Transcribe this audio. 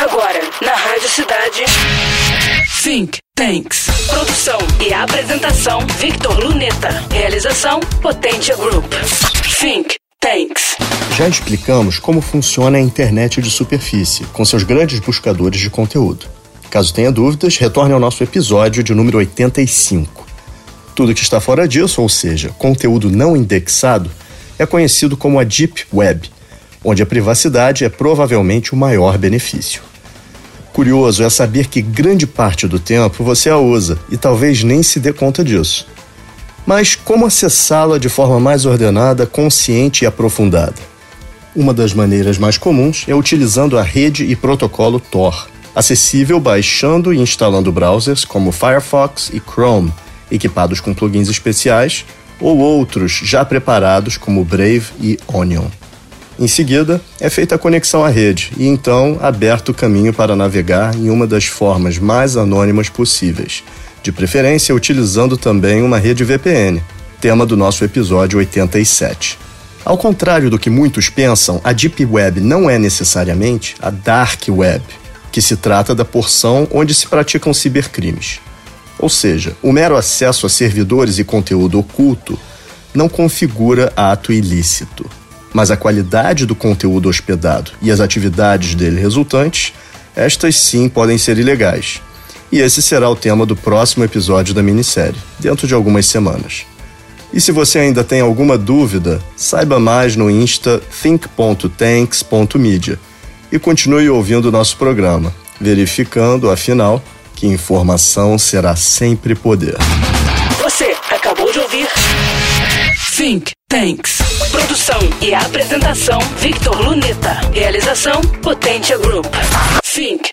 Agora, na Rádio Cidade. Think Tanks. Produção e apresentação: Victor Luneta. Realização: Potência Group. Think Tanks. Já explicamos como funciona a internet de superfície, com seus grandes buscadores de conteúdo. Caso tenha dúvidas, retorne ao nosso episódio de número 85. Tudo que está fora disso, ou seja, conteúdo não indexado, é conhecido como a Deep Web, onde a privacidade é provavelmente o maior benefício. Curioso é saber que grande parte do tempo você a usa e talvez nem se dê conta disso. Mas como acessá-la de forma mais ordenada, consciente e aprofundada? Uma das maneiras mais comuns é utilizando a rede e protocolo Tor, acessível baixando e instalando browsers como Firefox e Chrome, equipados com plugins especiais, ou outros já preparados como Brave e Onion. Em seguida, é feita a conexão à rede e então aberto o caminho para navegar em uma das formas mais anônimas possíveis, de preferência utilizando também uma rede VPN, tema do nosso episódio 87. Ao contrário do que muitos pensam, a Deep Web não é necessariamente a Dark Web, que se trata da porção onde se praticam cibercrimes. Ou seja, o mero acesso a servidores e conteúdo oculto não configura ato ilícito, mas a qualidade do conteúdo hospedado e as atividades dele resultantes, estas sim podem ser ilegais. E esse será o tema do próximo episódio da minissérie, dentro de algumas semanas. E se você ainda tem alguma dúvida, saiba mais no Insta think.tanks.media e continue ouvindo nosso programa, verificando, afinal, que informação será sempre poder. Você acabou de ouvir Think Tanks. Produção e apresentação: Victor Luneta. Realização: Potência Group. Think